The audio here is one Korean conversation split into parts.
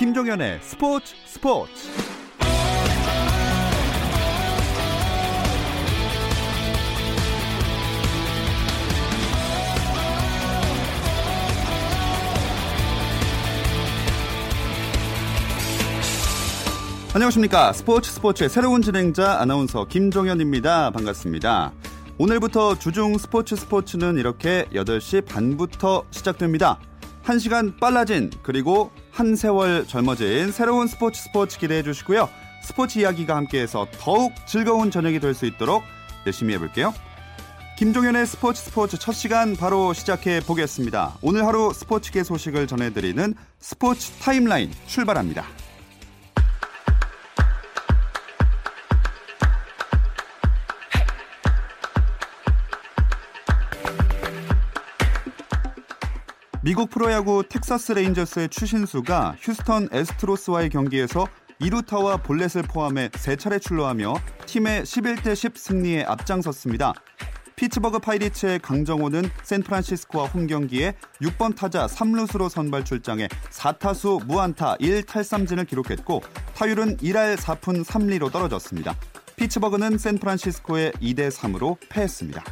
김종현의 스포츠 스포츠. 안녕하십니까. 스포츠 스포츠의 새로운 진행자 아나운서 김종현입니다. 반갑습니다. 오늘부터 주중 스포츠 스포츠는 이렇게 8시 반부터 시작됩니다. 1시간 빨라진 그리고 한 세월 젊어진 새로운 스포츠 스포츠 기대해 주시고요. 스포츠 이야기가 함께해서 더욱 즐거운 저녁이 될 수 있도록 열심히 해볼게요. 김종현의 스포츠 스포츠 첫 시간 바로 시작해 보겠습니다. 오늘 하루 스포츠계 소식을 전해드리는 스포츠 타임라인 출발합니다. 미국 프로야구 텍사스 레인저스의 추신수가 휴스턴 애스트로스와의 경기에서 2루타와 볼넷을 포함해 3차례 출루하며 팀의 11대 10 승리에 앞장섰습니다. 피츠버그 파이리츠의 강정호는 샌프란시스코와 홈 경기에 6번 타자 3루수로 선발 출장해 4타수 무안타 1탈삼진을 기록했고 타율은 1할 4푼 3리로 떨어졌습니다. 피츠버그는 샌프란시스코에 2대 3으로 패했습니다.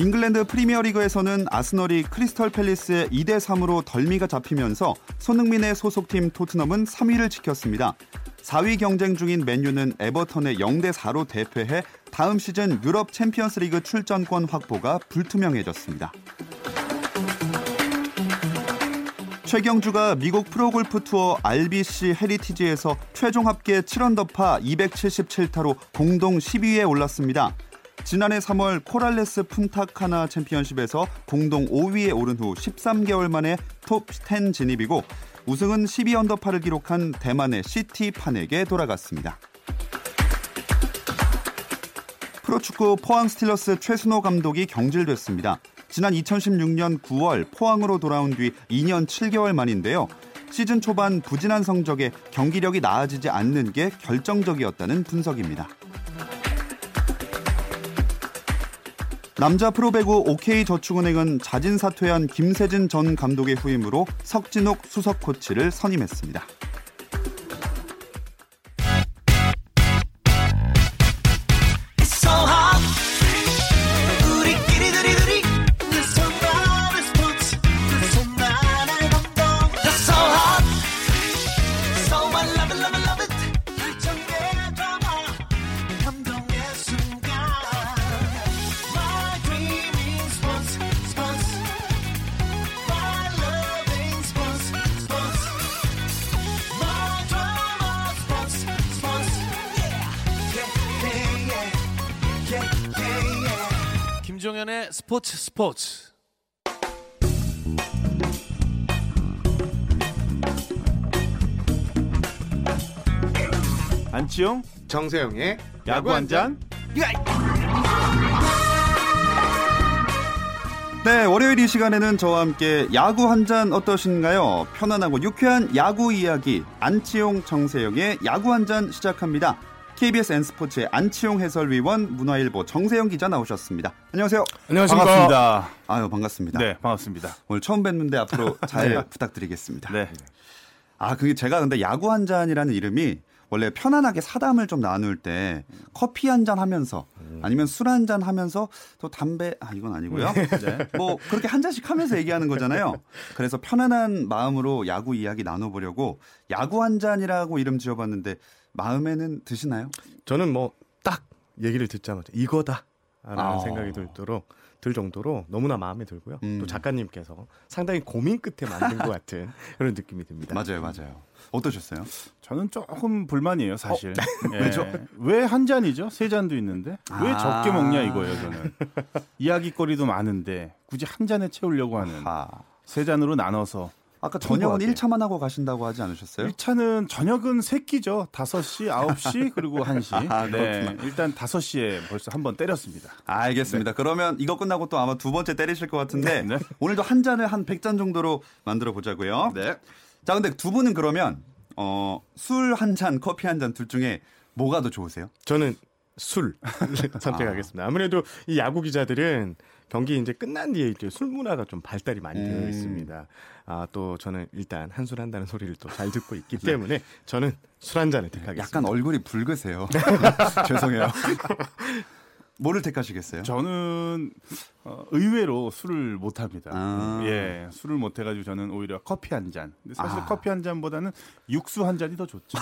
잉글랜드 프리미어리그에서는 아스널이 크리스털 팰리스에 2대 3으로 덜미가 잡히면서 손흥민의 소속팀 토트넘은 3위를 지켰습니다. 4위 경쟁 중인 맨유는 에버턴에 0대 4로 대패해 다음 시즌 유럽 챔피언스리그 출전권 확보가 불투명해졌습니다. 최경주가 미국 프로골프 투어 RBC 헤리티지에서 최종 합계 7언더파 277타로 공동 10위에 올랐습니다. 지난해 3월 코랄레스 푼타카나 챔피언십에서 공동 5위에 오른 후 13개월 만에 톱10 진입이고 우승은 12언더파를 기록한 대만의 CT 판에게 돌아갔습니다. 프로축구 포항 스틸러스 최순호 감독이 경질됐습니다. 지난 2016년 9월 포항으로 돌아온 뒤 2년 7개월 만인데요. 시즌 초반 부진한 성적에 경기력이 나아지지 않는 게 결정적이었다는 분석입니다. 남자 프로배구 OK저축은행은 자진 사퇴한 김세진 전 감독의 후임으로 석진옥 수석 코치를 선임했습니다. 스포츠 스포츠. 안치용 정세영의 야구 한 잔. 네, 월요일 이 시간에는 저와 함께 야구 한 잔 어떠신가요? 편안하고 유쾌한 야구 이야기 안치용 정세영의 야구 한 잔 시작합니다. KBS N스포츠의 안치용 해설위원 문화일보 정세영 기자 나오셨습니다. 안녕하세요. 안녕하십니까. 반갑습니다. 아유 반갑습니다. 네, 반갑습니다. 오늘 처음 뵙는데 앞으로 잘 네. 부탁드리겠습니다. 네. 아, 그게 제가 근데 야구 한 잔이라는 이름이 원래 편안하게 사담을 좀 나눌 때 커피 한 잔 하면서 아니면 술 한 잔 하면서 또 담배 아 이건 아니고요. 네. 뭐 그렇게 한 잔씩 하면서 얘기하는 거잖아요. 그래서 편안한 마음으로 야구 이야기 나눠보려고 야구 한 잔이라고 이름 지어봤는데 마음에는 드시나요? 저는 뭐 딱 얘기를 듣자마자 이거다 라는 아. 생각이 들도록 들 정도로 너무나 마음에 들고요. 음. 또 작가님께서 상당히 고민 끝에 만든 것 같은 그런 느낌이 듭니다. 맞아요, 맞아요. 어떠셨어요? 저는 조금 불만이에요, 사실. 예. 왜죠? 왜 한 잔이죠? 세 잔도 있는데 왜 아. 적게 먹냐 이거예요, 저는. 이야기거리도 많은데 굳이 한 잔에 채우려고 하는 아, 세 잔으로 나눠서 아까 저녁은 풍부하게. 1차만 하고 가신다고 하지 않으셨어요? 1차는 저녁은 세 끼죠. 5시, 9시, 그리고 1시. 아, 네. 일단 5시에 벌써 한 번 때렸습니다. 알겠습니다. 그러면 이거 끝나고 또 아마 두 번째 때리실 것 같은데 네. 오늘도 한 잔을 한 100잔 정도로 만들어 보자고요. 네. 자, 근데 두 분은 그러면 어, 술 한 잔, 커피 한 잔 둘 중에 뭐가 더 좋으세요? 저는 술 선택하겠습니다. 아 무래도 이 야구 기자들은 경기 이제 끝난 뒤에 이제 술 문화가 좀 발달이 많이 되어 음. 있습니다. 아, 또 저는 일단 한술 한다는 소리를 또 잘 듣고 있기 때문에 저는 술 한 잔을 택하겠습니다. 약간 얼굴이 붉으세요. 죄송해요. 뭐를 택하시겠어요? 저는 어, 의외로 술을 못 합니다. 아. 예, 술을 못 해가지고 저는 오히려 커피 한 잔. 근데 사실 아. 커피 한 잔보다는 육수 한 잔이 더 좋죠.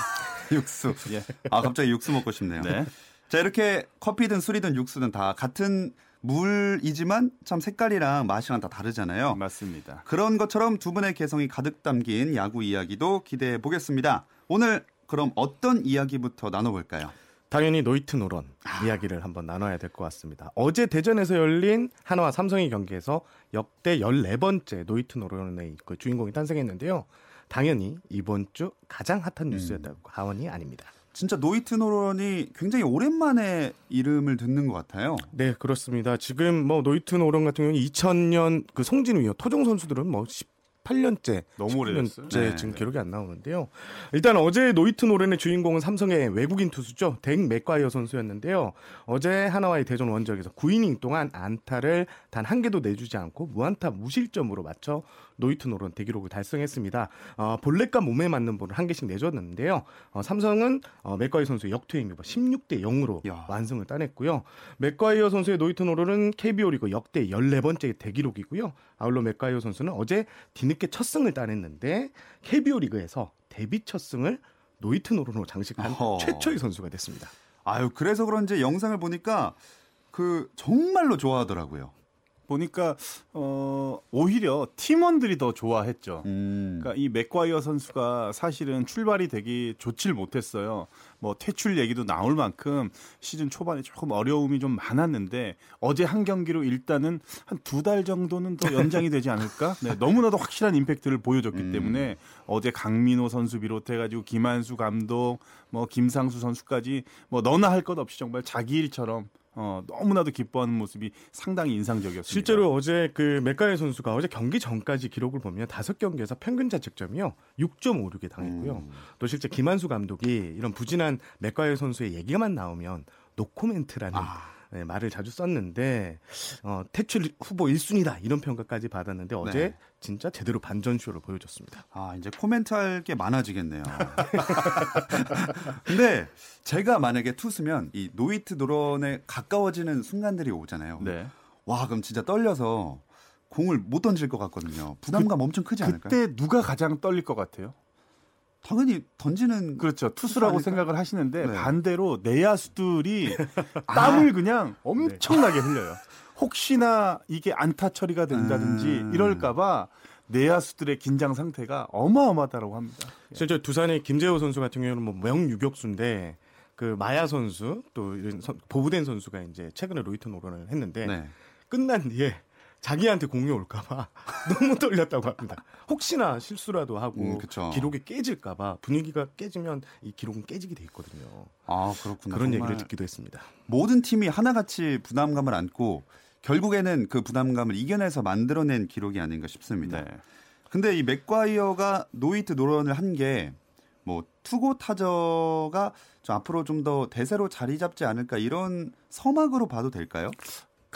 육수. 예. 아 갑자기 육수 먹고 싶네요. 네. 자 이렇게 커피든 술이든 육수든 다 같은 물이지만 참 색깔이랑 맛이랑 다 다르잖아요. 맞습니다. 그런 것처럼 두 분의 개성이 가득 담긴 야구 이야기도 기대해 보겠습니다. 오늘 그럼 어떤 이야기부터 나눠볼까요? 당연히 노히트 노런 이야기를 한번 나눠야 될 것 같습니다. 어제 대전에서 열린 한화와 삼성의 경기에서 역대 14번째 노히트 노런의 그 주인공이 탄생했는데요. 당연히 이번 주 가장 핫한 뉴스였다고 하원이 아닙니다. 진짜 노히트 노런이 굉장히 오랜만에 이름을 듣는 것 같아요. 네, 그렇습니다. 지금 뭐 노히트 노런 같은 경우는 2000년 그 송진우 토종 선수들은 뭐 18년째, 너무 오래됐어요. 19년째 네. 지금 기록이 안 나오는데요. 일단 어제 노히트 노런의 주인공은 삼성의 외국인 투수죠. 덱 맥과이어 선수였는데요. 어제 한화와의 대전 원정에서 9이닝 동안 안타를 단 한 개도 내주지 않고 무안타 무실점으로 마쳐 노히트 노런 대기록을 달성했습니다. 어, 볼넷과 몸에 맞는 볼을 한 개씩 내줬는데요. 어, 삼성은 어, 맥과이어 선수의 역투에 16대 0으로 야. 완승을 따냈고요. 맥과이어 선수의 노히트 노런은 KBO 리그 역대 14번째 대기록이고요. 아울러 맥과이어 선수는 어제 뒤늦게 첫 승을 따냈는데 KBO 리그에서 데뷔 첫 승을 노히트 노런으로 장식한 어허. 최초의 선수가 됐습니다. 아유 그래서 그런지 영상을 보니까 그 정말로 좋아하더라고요. 보니까 어, 오히려 팀원들이 더 좋아했죠. 음. 그러니까 이 맥과이어 선수가 사실은 출발이 되게 좋질 못했어요. 뭐 퇴출 얘기도 나올 만큼 시즌 초반에 조금 어려움이 좀 많았는데 어제 한 경기로 일단은 한 두 달 정도는 더 연장이 되지 않을까? 네, 너무나도 확실한 임팩트를 보여줬기 음. 때문에 어제 강민호 선수 비롯해가지고 김한수 감독, 뭐 김상수 선수까지 뭐 너나 할 것 없이 정말 자기 일처럼 어, 너무나도 기뻐하는 모습이 상당히 인상적이었습니다. 실제로 어제 그 맥가이 선수가 어제 경기 전까지 기록을 보면 다섯 경기에서 평균 자책점이요 6.56에 당했고요. 음. 또 실제 김한수 감독이 이런 부진한 맥가이 선수의 얘기만 나오면 노코멘트라는 아. 네, 말을 자주 썼는데 어, 퇴출 후보 1순위다 이런 평가까지 받았는데 어제 네. 진짜 제대로 반전쇼를 보여줬습니다. 아, 이제 코멘트 할 게 많아지겠네요. 근데 제가 만약에 투수면 이 노히트 노런에 가까워지는 순간들이 오잖아요. 네. 와, 그럼 진짜 떨려서 공을 못 던질 것 같거든요. 부담감 엄청 크지 않을까요? 그때 누가 가장 떨릴 것 같아요? 당연히 던지는 그렇죠. 투수라고? 생각을 하시는데 네. 반대로 내야수들이 땀을 그냥 엄청나게 흘려요. 혹시나 이게 안타 처리가 된다든지 음. 이럴까봐 내야수들의 긴장 상태가 어마어마하다고 합니다. 실제 두산의 김재호 선수 같은 경우는 뭐 명유격수인데 그 마야 선수 또 이런 선- 보부된 선수가 이제 최근에 로이터 노런을 했는데 네. 끝난 뒤에 자기한테 공이 올까봐 너무 떨렸다고 합니다. 혹시나 실수라도 하고 음. 기록이 깨질까봐 분위기가 깨지면 이 기록은 깨지게 돼 있거든요. 아, 그렇구나. 그런 얘기를 듣기도 했습니다. 모든 팀이 하나같이 부담감을 안고 결국에는 그 부담감을 이겨내서 만들어낸 기록이 아닌가 싶습니다. 네. 근데 이 맥과이어가 노히트 노런을 한 게 뭐 투고 타저가 좀 앞으로 좀 더 대세로 자리 잡지 않을까 이런 서막으로 봐도 될까요?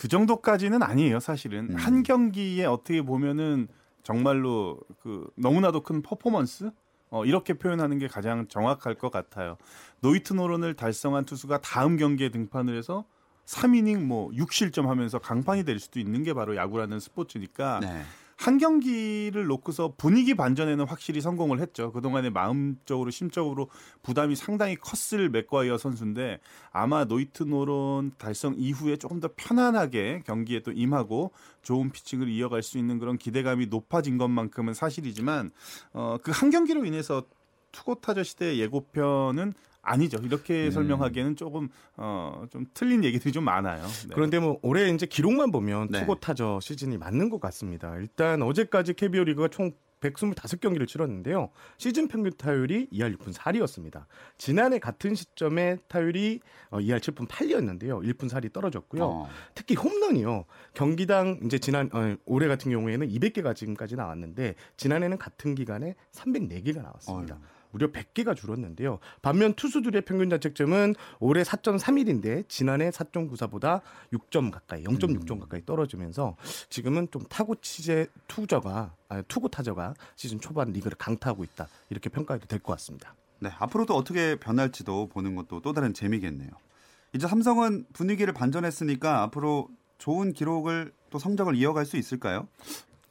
그 정도까지는 아니에요, 사실은. 음. 한 경기에 어떻게 보면은 정말로 그 너무나도 큰 퍼포먼스? 어, 이렇게 표현하는 게 가장 정확할 것 같아요. 노히트 노런을 달성한 투수가 다음 경기에 등판을 해서 3이닝 뭐 6실점 하면서 강판이 될 수도 있는 게 바로 야구라는 스포츠니까 네. 한 경기를 놓고서 분위기 반전에는 확실히 성공을 했죠. 그동안에 마음적으로 심적으로 부담이 상당히 컸을 맥과이어 선수인데 아마 노히트 노런 달성 이후에 조금 더 편안하게 경기에 또 임하고 좋은 피칭을 이어갈 수 있는 그런 기대감이 높아진 것만큼은 사실이지만 어, 그 한 경기로 인해서 투고 타저 시대 예고편은 아니죠. 이렇게 음. 설명하기에는 조금 어, 좀 틀린 얘기들이 좀 많아요. 네. 그런데 뭐 올해 이제 기록만 보면 네. 투고 타저 시즌이 맞는 것 같습니다. 일단 어제까지 KBO 리그가 총 125경기를 치렀는데요. 시즌 평균 타율이 2할 6푼 4리였습니다. 지난해 같은 시점에 타율이 어, 2할 7푼 8리였는데요. 1푼 4리 떨어졌고요. 어. 특히 홈런이요. 경기당 이제 지난 어, 올해 같은 경우에는 200개가 지금까지 나왔는데 지난해는 같은 기간에 304개가 나왔습니다. 어휴. 무려 100개가 줄었는데요. 반면 투수들의 평균 자책점은 올해 4.31인데 지난해 4.94보다 6점 가까이, 0.6점 음. 가까이 떨어지면서 지금은 좀 타고 치제 투저가 아니, 투구 타저가 시즌 초반 리그를 강타하고 있다 이렇게 평가해도 될 것 같습니다. 네, 앞으로도 어떻게 변할지도 보는 것도 또 다른 재미겠네요. 이제 삼성은 분위기를 반전했으니까 앞으로 좋은 기록을 또 성적을 이어갈 수 있을까요?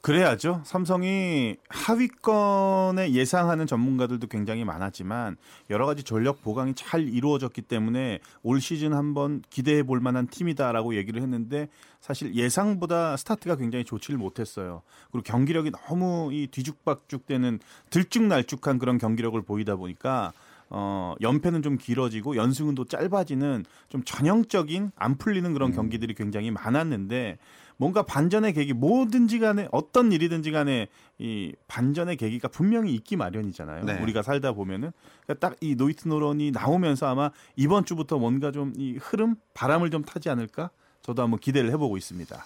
그래야죠. 삼성이 하위권에 예상하는 전문가들도 굉장히 많았지만 여러 가지 전력 보강이 잘 이루어졌기 때문에 올 시즌 한번 기대해 볼 만한 팀이다라고 얘기를 했는데 사실 예상보다 스타트가 굉장히 좋지를 못했어요. 그리고 경기력이 너무 이 뒤죽박죽되는 들쭉날쭉한 그런 경기력을 보이다 보니까 어, 연패는 좀 길어지고 연승은 또 짧아지는 좀 전형적인 안 풀리는 그런 경기들이 굉장히 많았는데 뭔가 반전의 계기 뭐든지 간에 어떤 일이든지 간에 이 반전의 계기가 분명히 있기 마련이잖아요. 네. 우리가 살다 보면은 그러니까 딱 이 노히트 노런이 나오면서 아마 이번 주부터 뭔가 좀 이 흐름 바람을 좀 타지 않을까 저도 한번 기대를 해보고 있습니다.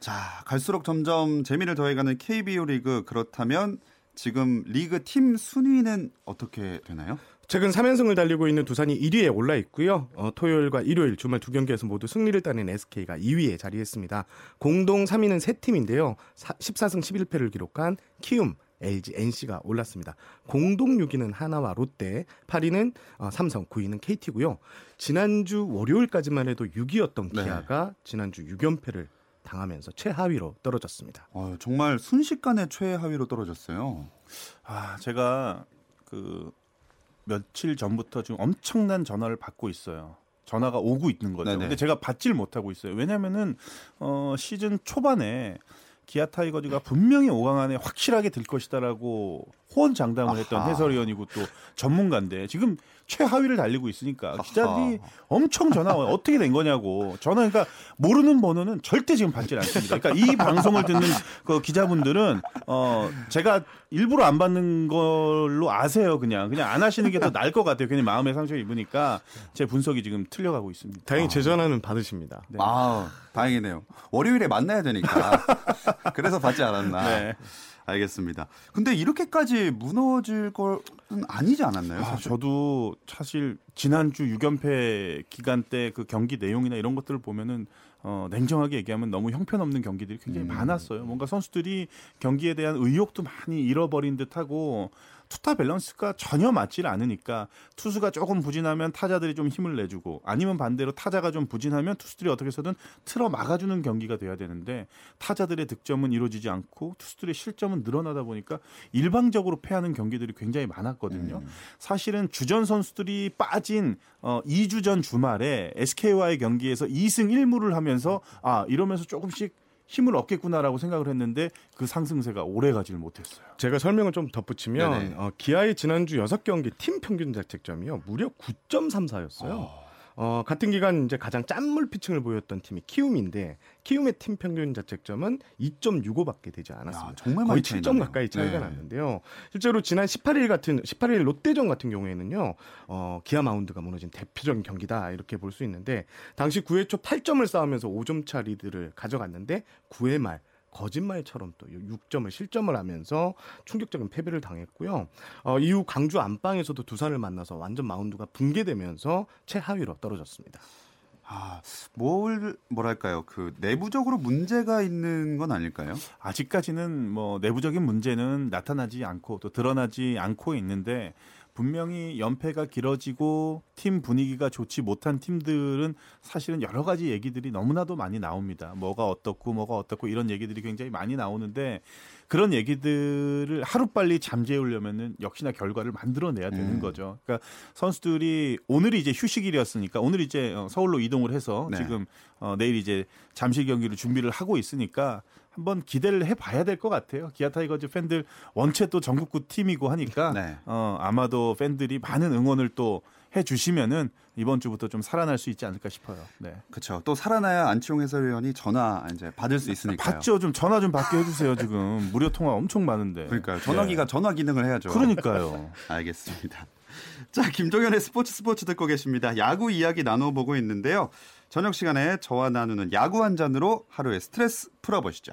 자, 갈수록 점점 재미를 더해가는 KBO 리그 그렇다면 지금 리그 팀 순위는 어떻게 되나요? 최근 3연승을 달리고 있는 두산이 1위에 올라 있고요. 어, 토요일과 일요일 주말 두 경기에서 모두 승리를 따낸 SK가 2위에 자리했습니다. 공동 3위는 세 팀인데요. 14승 11패를 기록한 키움, LG, NC가 올랐습니다. 공동 6위는 하나와 롯데, 8위는 어, 삼성, 9위는 KT고요. 지난주 월요일까지만 해도 6위였던 네. 기아가 지난주 6연패를 당하면서 최하위로 떨어졌습니다. 어, 정말 순식간에 최하위로 떨어졌어요. 아, 제가 그 며칠 전부터 지금 엄청난 전화를 받고 있어요. 전화가 오고 있는 거죠. 네네. 근데 제가 받질 못하고 있어요. 왜냐면은 어 시즌 초반에 기아 타이거즈가 분명히 5강 안에 확실하게 들 것이다라고 호언장담을 했던 아하. 해설위원이고 또 전문가인데 지금 최하위를 달리고 있으니까 기자들이 아하. 엄청 전화 와요. 어떻게 된 거냐고. 전화 그러니까 모르는 번호는 절대 지금 받질 않습니다. 그러니까 이 방송을 듣는 그 기자분들은 어 제가 일부러 안 받는 걸로 아세요. 그냥 그냥 안 하시는 게 더 나을 것 같아요. 괜히 마음의 상처 입으니까 제 분석이 지금 틀려가고 있습니다. 다행히 제 전화는 받으십니다. 네. 아, 다행이네요. 월요일에 만나야 되니까. 그래서 받지 않았나. 네. 알겠습니다. 근데 이렇게까지 무너질 건 아니지 않았나요? 아? 저도 사실 지난주 6연패 기간 때 그 경기 내용이나 이런 것들을 보면은 어, 냉정하게 얘기하면 너무 형편없는 경기들이 굉장히 음. 많았어요. 뭔가 선수들이 경기에 대한 의욕도 많이 잃어버린 듯하고 투타 밸런스가 전혀 맞질 않으니까 투수가 조금 부진하면 타자들이 좀 힘을 내주고 아니면 반대로 타자가 좀 부진하면 투수들이 어떻게 해서든 틀어 막아주는 경기가 돼야 되는데 타자들의 득점은 이루어지지 않고 투수들의 실점은 늘어나다 보니까 일방적으로 패하는 경기들이 굉장히 많았거든요. 음. 사실은 주전 선수들이 빠진 어 2주 전 주말에 SK와의 경기에서 2승 1무를 하면서 아 이러면서 조금씩 힘을 얻겠구나라고 생각을 했는데 그 상승세가 오래 가지를 못했어요. 제가 설명을 좀 덧붙이면. 어, 기아의 지난주 6경기 팀 평균 자책점이요. 무려 9.34였어요. 어, 같은 기간 이제 가장 짠물 피칭을 보였던 팀이 키움인데 키움의 팀 평균 자책점은 2.65밖에 되지 않았습니다. 야, 정말 거의 많이 차이 7점 나네요. 가까이 차이가 네. 났는데요. 실제로 지난 18일 같은 18일 롯데전 같은 경우에는요. 어, 기아 마운드가 무너진 대표적인 경기다 이렇게 볼 수 있는데 당시 9회 초 8점을 쌓으면서 5점 차 리드를 가져갔는데 9회 말 거짓말처럼 또 6점을 실점을 하면서 충격적인 패배를 당했고요. 어, 이후 광주 안방에서도 두산을 만나서 완전 마운드가 붕괴되면서 최하위로 떨어졌습니다. 아, 뭘 뭐랄까요? 그 내부적으로 문제가 있는 건 아닐까요? 아직까지는 뭐 내부적인 문제는 나타나지 않고 또 드러나지 않고 있는데 분명히 연패가 길어지고 팀 분위기가 좋지 못한 팀들은 사실은 여러 가지 얘기들이 너무나도 많이 나옵니다. 뭐가 어떻고 뭐가 어떻고 이런 얘기들이 굉장히 많이 나오는데 그런 얘기들을 하루빨리 잠재우려면은 역시나 결과를 만들어내야 되는 음. 거죠. 그러니까 선수들이 오늘이 이제 휴식일이었으니까 오늘 이제 어, 서울로 이동을 해서 네. 지금 어, 내일 이제 잠실 경기를 준비를 하고 있으니까 한번 기대를 해봐야 될 것 같아요. 기아 타이거즈 팬들 원체 또 전국구 팀이고 하니까 네. 어, 아마도 팬들이 많은 응원을 또 해주시면은 이번 주부터 좀 살아날 수 있지 않을까 싶어요. 네. 그렇죠. 또 살아나야 안치용 해설위원이 전화 이제 받을 수 있으니까요. 받죠. 좀 전화 좀 받게 해주세요. 지금 무료 통화 엄청 많은데. 그러니까요. 전화기가 전화 기능을 해야죠. 네. 그러니까요. 알겠습니다. 자, 김종현의 스포츠 스포츠 듣고 계십니다. 야구 이야기 나눠보고 있는데요. 저녁 시간에 저와 나누는 야구 한 잔으로 하루의 스트레스 풀어보시죠.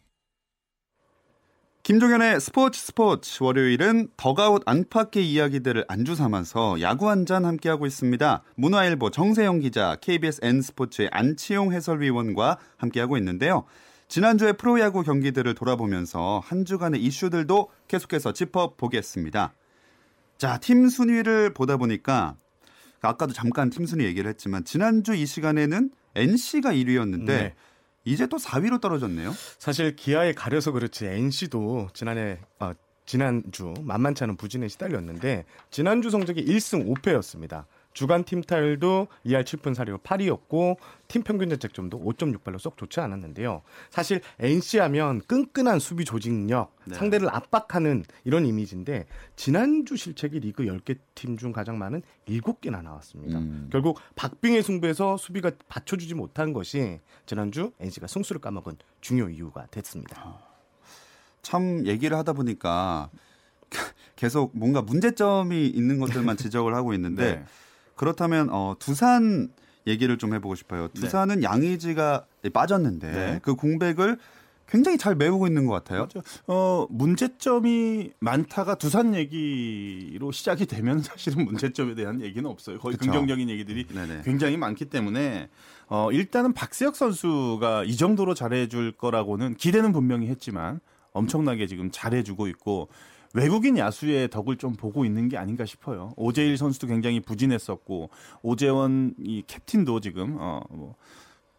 김종현의 스포츠 스포츠 월요일은 더가웃 안팎의 이야기들을 안주 삼아서 야구 한 잔 함께하고 있습니다. 문화일보 정세영 기자, KBS N스포츠의 안치용 해설위원과 함께하고 있는데요. 지난주에 프로야구 경기들을 돌아보면서 한 주간의 이슈들도 계속해서 짚어보겠습니다. 자, 팀 순위를 보다 보니까 아까도 잠깐 팀 순위 얘기를 했지만 지난주 이 시간에는 NC가 1위였는데 네. 이제 또 4위로 떨어졌네요. 사실 기아에 가려서 그렇지 NC도 지난해 어, 지난주 만만치 않은 부진에 시달렸는데 지난주 성적이 1승 5패였습니다. 주간 팀 타율도 2할 7푼 4리 8이었고 팀 평균 자책점도 5.68로 썩 좋지 않았는데요. 사실 NC 하면 끈끈한 수비 조직력, 네. 상대를 압박하는 이런 이미지인데 지난주 실책이 리그 10개 팀 중 가장 많은 7개나 나왔습니다. 음. 결국 박빙의 승부에서 수비가 받쳐주지 못한 것이 지난주 NC가 승수를 까먹은 중요 이유가 됐습니다. 참 얘기를 하다 보니까 계속 뭔가 문제점이 있는 것들만 지적을 하고 있는데 네. 그렇다면 어, 두산 얘기를 좀 해보고 싶어요. 두산은 양의지가 빠졌는데 네. 그 공백을 굉장히 잘 메우고 있는 것 같아요. 맞아. 어, 문제점이 많다가 두산 얘기로 시작이 되면 사실은 문제점에 대한 얘기는 없어요. 거의 그쵸. 긍정적인 얘기들이 네네. 굉장히 많기 때문에 어, 일단은 박세혁 선수가 이 정도로 잘해줄 거라고는 기대는 분명히 했지만 엄청나게 지금 잘해주고 있고 외국인 야수의 덕을 좀 보고 있는 게 아닌가 싶어요. 오재일 선수도 굉장히 부진했었고 오재원 이 캡틴도 지금 어, 뭐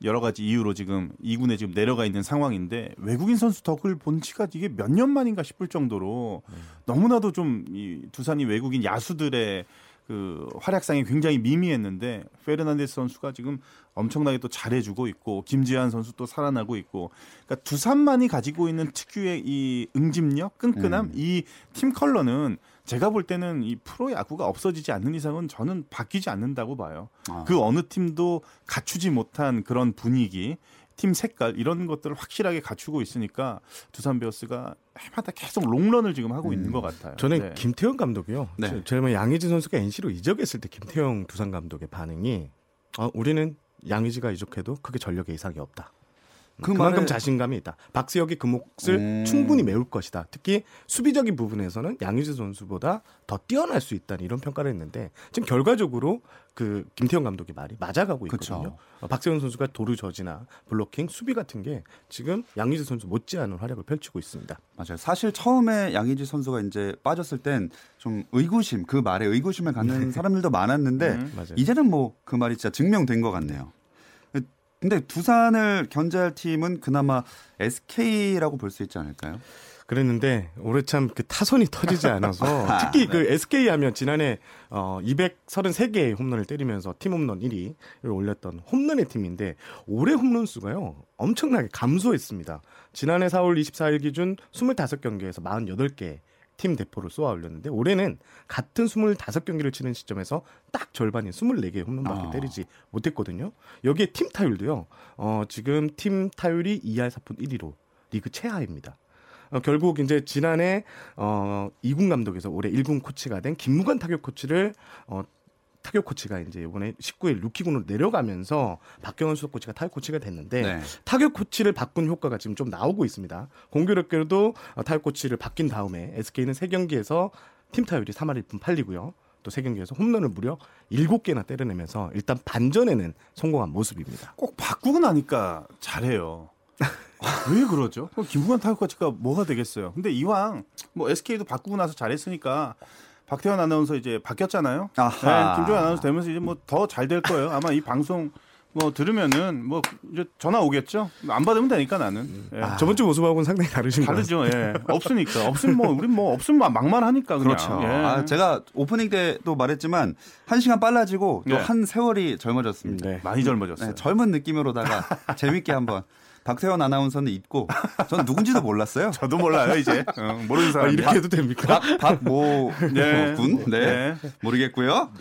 여러 가지 이유로 지금 2군에 지금 내려가 있는 상황인데 외국인 선수 덕을 본 지가 이게 몇 년 만인가 싶을 정도로 너무나도 좀 이 두산이 외국인 야수들의 그 활약상이 굉장히 미미했는데 페르난데스 선수가 지금 엄청나게 또 잘해주고 있고 김지한 선수 또 살아나고 있고 그러니까 두산만이 가지고 있는 특유의 이 응집력, 끈끈함, 음. 이팀 컬러는 제가 볼 때는 이 프로 야구가 없어지지 않는 이상은 저는 바뀌지 않는다고 봐요. 아. 그 어느 팀도 갖추지 못한 그런 분위기, 팀 색깔 이런 것들을 확실하게 갖추고 있으니까 두산 베어스가 해마다 계속 롱런을 지금 하고 있는 것 같아요. 저는 네. 김태형 감독이요. 네. 저- 저는 양의지 선수가 NC로 이적했을 때 김태형 두산 감독의 반응이 어, 우리는 양의지가 이적해도 크게 전력에 이상이 없다. 그 그만큼 말에- 자신감이 있다. 박세혁이 그 몫을 음. 충분히 메울 것이다. 특히 수비적인 부분에서는 양의지 선수보다 더 뛰어날 수 있다는 이런 평가를 했는데 지금 결과적으로 그 김태형 감독의 말이 맞아가고 있거든요. 그쵸. 어, 박세훈 선수가 도루 저지나 블로킹, 수비 같은 게 지금 양의지 선수 못지않은 활약을 펼치고 있습니다. 맞아요. 사실 처음에 양의지 선수가 이제 빠졌을 땐 좀 의구심, 그 말에 의구심을 갖는 사람들도 많았는데 음. 이제는 뭐 그 말이 진짜 증명된 것 같네요. 근데 두산을 견제할 팀은 그나마 SK라고 볼 수 있지 않을까요? 그랬는데 올해 참 그 타선이 터지지 않아서 특히 그 SK 하면 지난해 어 233개의 홈런을 때리면서 팀 홈런 1위를 올렸던 홈런의 팀인데 올해 홈런 수가요 엄청나게 감소했습니다. 지난해 4월 24일 기준 25경기에서 48개 팀 대포를 쏘아 올렸는데 올해는 같은 25경기를 치른 시점에서 딱 절반인 24개의 홈런밖에 아. 때리지 못했거든요. 여기에 팀 타율도요. 어 지금 팀 타율이 2할 4푼 1리로 리그 최하입니다. 어, 결국 이제 지난해 어, 2군 감독에서 올해 1군 코치가 된 김무관 타격 코치를 어, 타격 코치가 이제 이번에 19일 루키군으로 내려가면서 박경완 수석 코치가 타격 코치가 됐는데 네. 타격 코치를 바꾼 효과가 지금 좀 나오고 있습니다. 공교롭게도 어, 타격 코치를 바뀐 다음에 SK는 3경기에서 팀 타율이 3할 1푼 8리고요. 또 3경기에서 홈런을 무려 7개나 때려내면서 일단 반전에는 성공한 모습입니다. 꼭 바꾸고 나니까 잘해요. 왜 그러죠? 김구관 타격 코치가 뭐가 되겠어요? 근데 이왕 뭐 SK도 바꾸고 나서 잘했으니까 박태환 아나운서 이제 바뀌었잖아요. 아하. 네, 김종현 아나운서 되면서 이제 뭐 더 잘 될 거예요. 아마 이 방송 뭐 들으면은 뭐 이제 전화 오겠죠. 안 받으면 되니까 나는. 예. 아, 저번 주 모습하고는 상당히 다르신 것 같아요. 다르죠. 예. 없으니까. 없으면 뭐 우린 뭐 없으면 막말 하니까 그냥. 그렇죠. 예. 아, 제가 오프닝 때도 말했지만 한 시간 빨라지고 또 네. 한 세월이 젊어졌습니다. 네. 많이 젊어졌어요. 네, 젊은 느낌으로다가 재밌게 한번 박태원 아나운서는 잊고 전 누군지도 몰랐어요. 저도 몰라요 이제 어, 모르는 아, 사람. 이렇게 해도 됩니까? 박모 네. 군, 네. 네. 모르겠고요.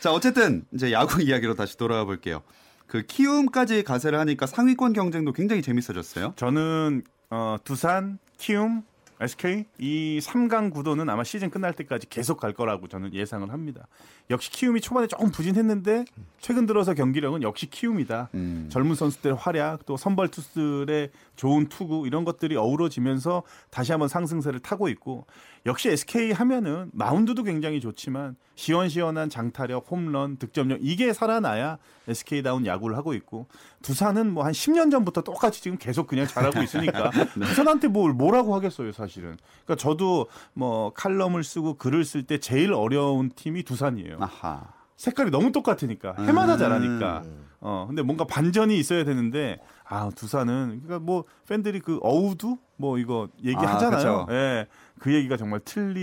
자 어쨌든 이제 야구 이야기로 다시 돌아와 볼게요. 그 키움까지 가세를 하니까 상위권 경쟁도 굉장히 재밌어졌어요. 저는 어, 두산, 키움, SK 이 3강 구도는 아마 시즌 끝날 때까지 계속 갈 거라고 저는 예상을 합니다. 역시 키움이 초반에 조금 부진했는데 최근 들어서 경기력은 역시 키움이다. 음. 젊은 선수들의 활약 또 선발 투수들의 좋은 투구 이런 것들이 어우러지면서 다시 한번 상승세를 타고 있고 역시 SK 하면은 마운드도 굉장히 좋지만 시원시원한 장타력, 홈런, 득점력 이게 살아나야 SK다운 야구를 하고 있고 두산은 뭐 한 10년 전부터 똑같이 지금 계속 그냥 잘하고 있으니까 두산한테 뭘 뭐라고 하겠어요, 사실은. 그러니까 저도 뭐 칼럼을 쓰고 글을 쓸 때 제일 어려운 팀이 두산이에요. 아하. 색깔이 너무 똑같으니까 해마다 음. 잘하니까 어 근데 뭔가 반전이 있어야 되는데 아 두산은 그러니까 뭐 팬들이 그 어우두? 뭐 이거 얘기하잖아요. 아, 예. 그 얘기가 정말 틀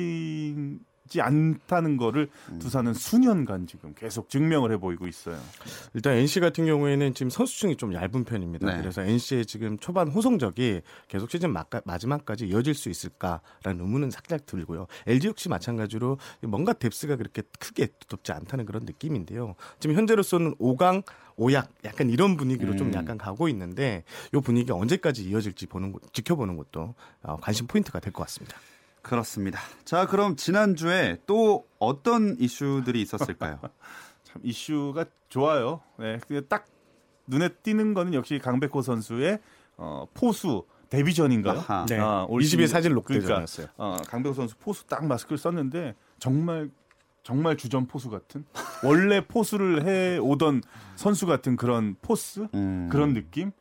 리지 않다는 거를 음. 두산은 수년간 지금 계속 증명을 해 보이고 있어요 일단 NC 같은 경우에는 지금 선수층이 좀 얇은 편입니다. 네. 그래서 NC의 지금 초반 호성적이 계속 시즌 막- 마지막까지 이어질 수 있을까라는 의문은 살짝 들고요. LG 역시 마찬가지로 뭔가 뎁스가 그렇게 크게 두텁지 않다는 그런 느낌인데요. 지금 현재로서는 5강 오약 약간 이런 분위기로 좀 음. 약간 가고 있는데 이 분위기가 언제까지 이어질지 보는 것- 지켜보는 것도 어, 관심 포인트가 될 것 같습니다. 그렇습니다. 자, 그럼 지난주에 또 어떤 이슈들이 있었을까요? 참 이슈가 좋아요 네 딱 눈에 띄는 거는 역시 강백호 선수의 어 포수 데뷔전인가요? 아하. 네. 아, 올 20일 시즌- 사진 그러니까 록대전이었어요. 어, 강백호 선수 포수 딱 마스크를 썼는데 정말 정말 주전 포수 같은 원래 포수를 해 오던 선수 같은 그런 포스 음. 그런 느낌.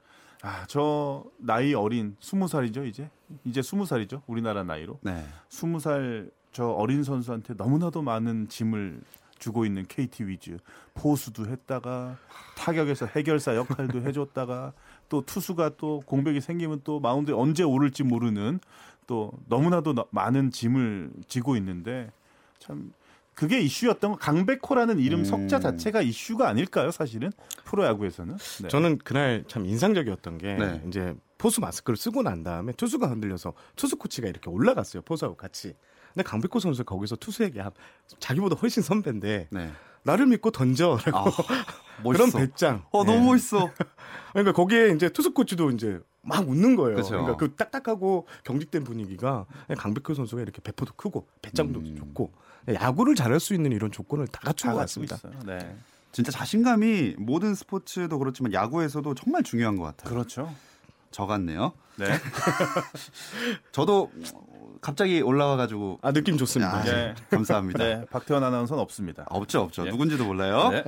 아 저 나이 어린 스무 살이죠 이제 이제 스무 살이죠 우리나라 나이로 네. 스무 살저 어린 선수한테 너무나도 많은 짐을 주고 있는 KT 위즈 포수도 했다가 타격에서 해결사 역할도 해줬다가 또 투수가 또 공백이 생기면 또 마운드에 언제 오를지 모르는 또 너무나도 너- 많은 짐을 지고 있는데 참 그게 이슈였던 거 강백호라는 이름 음. 석자 자체가 이슈가 아닐까요 사실은 프로야구에서는 네. 저는 그날 참 인상적이었던 게 네. 이제 포수 마스크를 쓰고 난 다음에 투수가 흔들려서 투수 코치가 이렇게 올라갔어요 포수하고 같이. 근데 강백호 선수 가 거기서 투수에게 아, 자기보다 훨씬 선배인데 네. 나를 믿고 던져라고 아, 그런. 배짱. 어, 네. 너무 멋있어. 그러니까 거기에 이제 투수 코치도 이제 막 웃는 거예요. 그쵸. 그러니까 그 딱딱하고 경직된 분위기가 강백호 선수가 이렇게 배포도 크고 배짱도 음. 좋고 야구를 잘할 수 있는 이런 조건을 다 갖춘 다 것 같습니다. 네. 진짜 자신감이 모든 스포츠도 그렇지만 야구에서도 정말 중요한 것 같아요. 그렇죠. 저 같네요. 네. 저도 갑자기 올라와가지고 아 느낌 좋습니다. 아, 네. 감사합니다. 네. 박태원 아나운서는 없습니다. 없죠, 없죠. 네. 누군지도 몰라요. 네.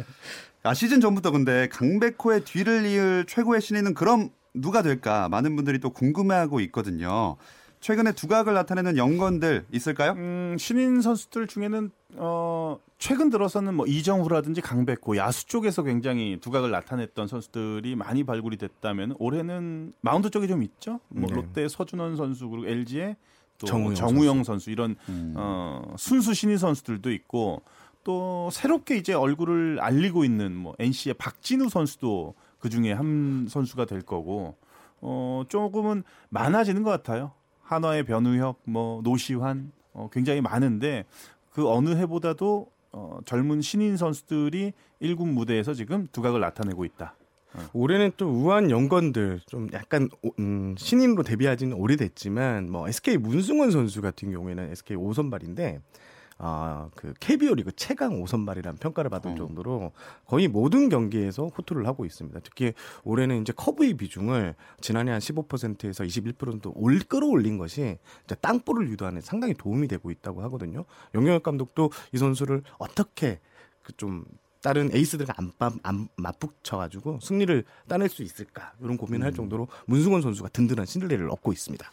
아, 시즌 전부터 근데 강백호의 뒤를 이을 최고의 신인은 그럼 누가 될까? 많은 분들이 또 궁금해하고 있거든요. 최근에 두각을 나타내는 연건들 있을까요? 음, 신인 선수들 중에는 어, 최근 들어서는 뭐 이정후라든지 강백호 야수 쪽에서 굉장히 두각을 나타냈던 선수들이 많이 발굴이 됐다면 올해는 마운드 쪽에 좀 있죠. 뭐 네. 롯데 서준원 선수 그리고 LG의 또 정우영 정우영, 선수. 이런 음. 어, 순수 신인 선수들도 있고 또 새롭게 이제 얼굴을 알리고 있는 뭐 NC의 박진우 선수도 그 중에 한 선수가 될 거고 어, 조금은 많아지는 것 같아요. 한화의 변우혁, 뭐 노시환 어, 굉장히 많은데 그 어느 해보다도 어, 젊은 신인 선수들이 1군 무대에서 지금 두각을 나타내고 있다. 올해는 또 우한 연건들 좀 약간 오- 음, 신인으로 데뷔하지는 오래됐지만 뭐 SK 문승원 선수 같은 경우에는 SK 5선발인데 아, 그 KBO 리그 최강 5선발이라는 평가를 받을 어. 정도로 거의 모든 경기에서 호투를 하고 있습니다. 특히 올해는 이제 커브의 비중을 지난해 한 15%에서 21% 올, 끌어올린 것이 이제 땅볼을 유도하는 상당히 도움이 되고 있다고 하거든요. 영영혁 감독도 이 선수를 어떻게 그좀 다른 에이스들과 안, 빠- 안 맞붙여가지고 승리를 따낼 수 있을까 이런 고민을 할 정도로 문승원 선수가 든든한 신뢰를 얻고 있습니다.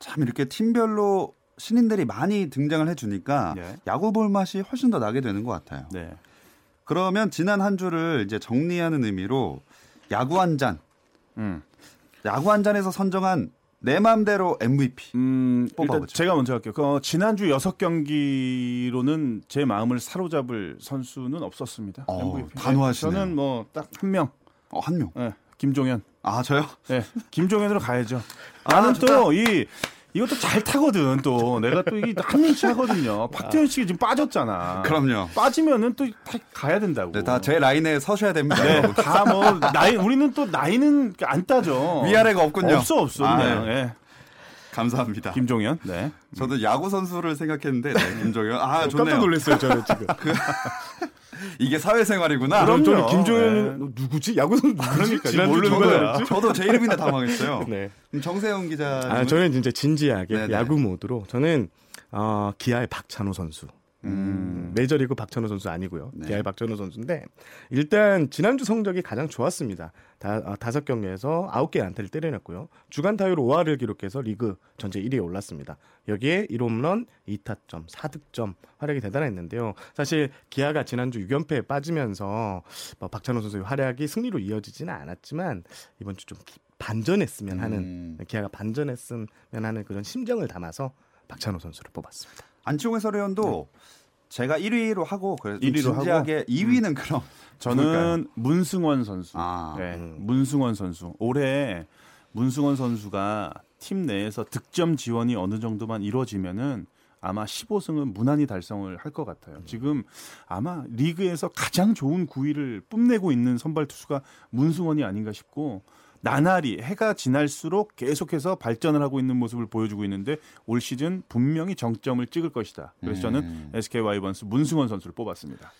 참 이렇게 팀별로 신인들이 많이 등장을 해주니까 네. 야구 볼 맛이 훨씬 더 나게 되는 것 같아요. 네. 그러면 지난 한 주를 이제 정리하는 의미로 야구 한 잔, 음. 야구 한 잔에서 선정한 내 마음대로 MVP. 음, 일단. 제가 먼저 할게요. 그, 어, 지난주 여섯 경기로는 제 마음을 사로잡을 선수는 없었습니다. 어, MVP. 단호하시네요. 저는 뭐 딱 한 명, 어, 한 명. 예, 김종현. 아 저요? 예, 김종현으로 가야죠. 아, 나는 좋다. 또이 이것도 잘 타거든 또 내가 또 이게 한민치 하거든요. 박태현 씨가 지금 빠졌잖아. 그럼요. 빠지면은 또다 가야 된다고. 네, 다제 라인에 서셔야 됩니다. 네. 다뭐 나이 우리는 또 나이는 안 따져. 위아래가 없군요. 없어 없어. 아, 그냥. 예. 감사합니다. 김종현. 네. 저도 야구 선수를 생각했는데 네, 김종현. 아 깜짝 좋네요. 놀랐어요, 저는 지금. 이게 사회생활이구나. 그럼요. 저는 김종현 누구지? 야구 선수 누구지? 그러니까 지난주 모르는 거야. 저도 제 이름인데 당황했어요. 네. 그럼 정세영 기자. 아, 저는 진짜 진지하게 네네. 야구 모드로 저는 어, 기아의 박찬호 선수. 음. 메이저리그 박찬호 선수 아니고요. 네. 기아의 박찬호 선수인데 일단 지난주 성적이 가장 좋았습니다. 다, 어, 다섯 경기에서 아홉 개의 안타를 때려냈고요. 주간 타율 5할을 기록해서 리그 전체 1위에 올랐습니다. 여기에 1홈런, 2타점, 4득점 활약이 대단했는데요. 사실 기아가 지난주 6연패에 빠지면서 뭐 박찬호 선수의 활약이 승리로 이어지지는 않았지만 이번 주 좀 반전했으면 하는 음. 기아가 반전했으면 하는 그런 심정을 담아서 박찬호 선수를 뽑았습니다. 안치홍 해설위원도 제가 1위로 하고 그래서 좀 1위로 진지하게 2위는 그럼 저는 누굴까요? 문승원 선수. 아. 네, 음. 문승원 선수. 올해 문승원 선수가 팀 내에서 득점 지원이 어느 정도만 이루어지면은 아마 15승은 무난히 달성을 할 것 같아요. 지금 아마 리그에서 가장 좋은 구위를 뽐내고 있는 선발 투수가 문승원이 아닌가 싶고 나날이 해가 지날수록 계속해서 발전을 하고 있는 모습을 보여주고 있는데 올 시즌 분명히 정점을 찍을 것이다. 그래서 저는 음. SK 와이번스 문승원 선수를 뽑았습니다.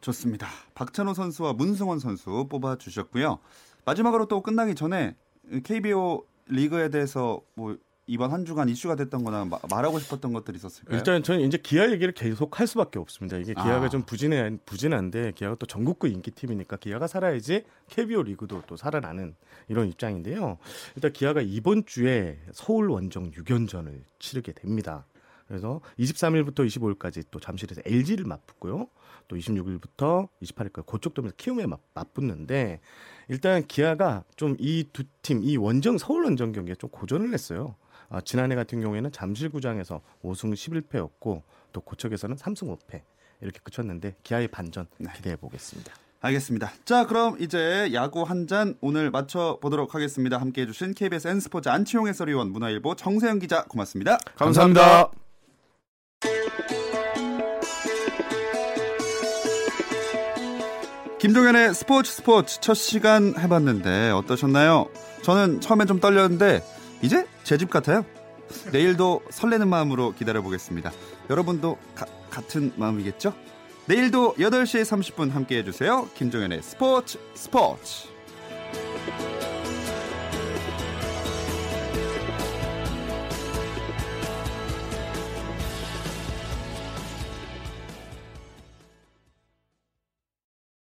좋습니다. 박찬호 선수와 문승원 선수 뽑아 주셨고요. 마지막으로 또 끝나기 전에 KBO 리그에 대해서 뭐 이번 한 주간 이슈가 됐던 거나 마- 말하고 싶었던 것들이 있었을까요? 일단 저는 이제 기아 얘기를 계속 할 수밖에 없습니다. 이게 기아가 아. 좀 부진해 부진한데 기아가 또 전국구 인기 팀이니까 기아가 살아야지 KBO 리그도 또 살아나는 이런 입장인데요. 일단 기아가 이번 주에 서울 원정 6연전을 치르게 됩니다. 그래서 23일부터 25일까지 또 잠실에서 LG를 맞붙고요. 또 26일부터 28일까지 그쪽 도면서 키움에 맞, 맞붙는데 일단 기아가 좀 이 두 팀 이 원정 서울 원정 경기에 좀 고전을 했어요. 아, 지난해 같은 경우에는 잠실구장에서 5승 11패였고 또 고척에서는 3승 5패 이렇게 그쳤는데 기아의 반전 네. 기대해 보겠습니다. 알겠습니다. 자, 그럼 이제 야구 한 잔 오늘 맞춰 보도록 하겠습니다. 함께 해주신 KBS N 스포츠 안치홍 해설위원 문화일보 정세영 기자 고맙습니다. 감사합니다. 김종현의 스포츠 스포츠 첫 시간 해봤는데 어떠셨나요? 저는 처음엔 좀 떨렸는데 이제 제 집 같아요. 내일도 설레는 마음으로 기다려보겠습니다. 여러분도 가- 같은 마음이겠죠? 내일도 8시 30분 함께 해주세요. 김종현의 스포츠 스포츠.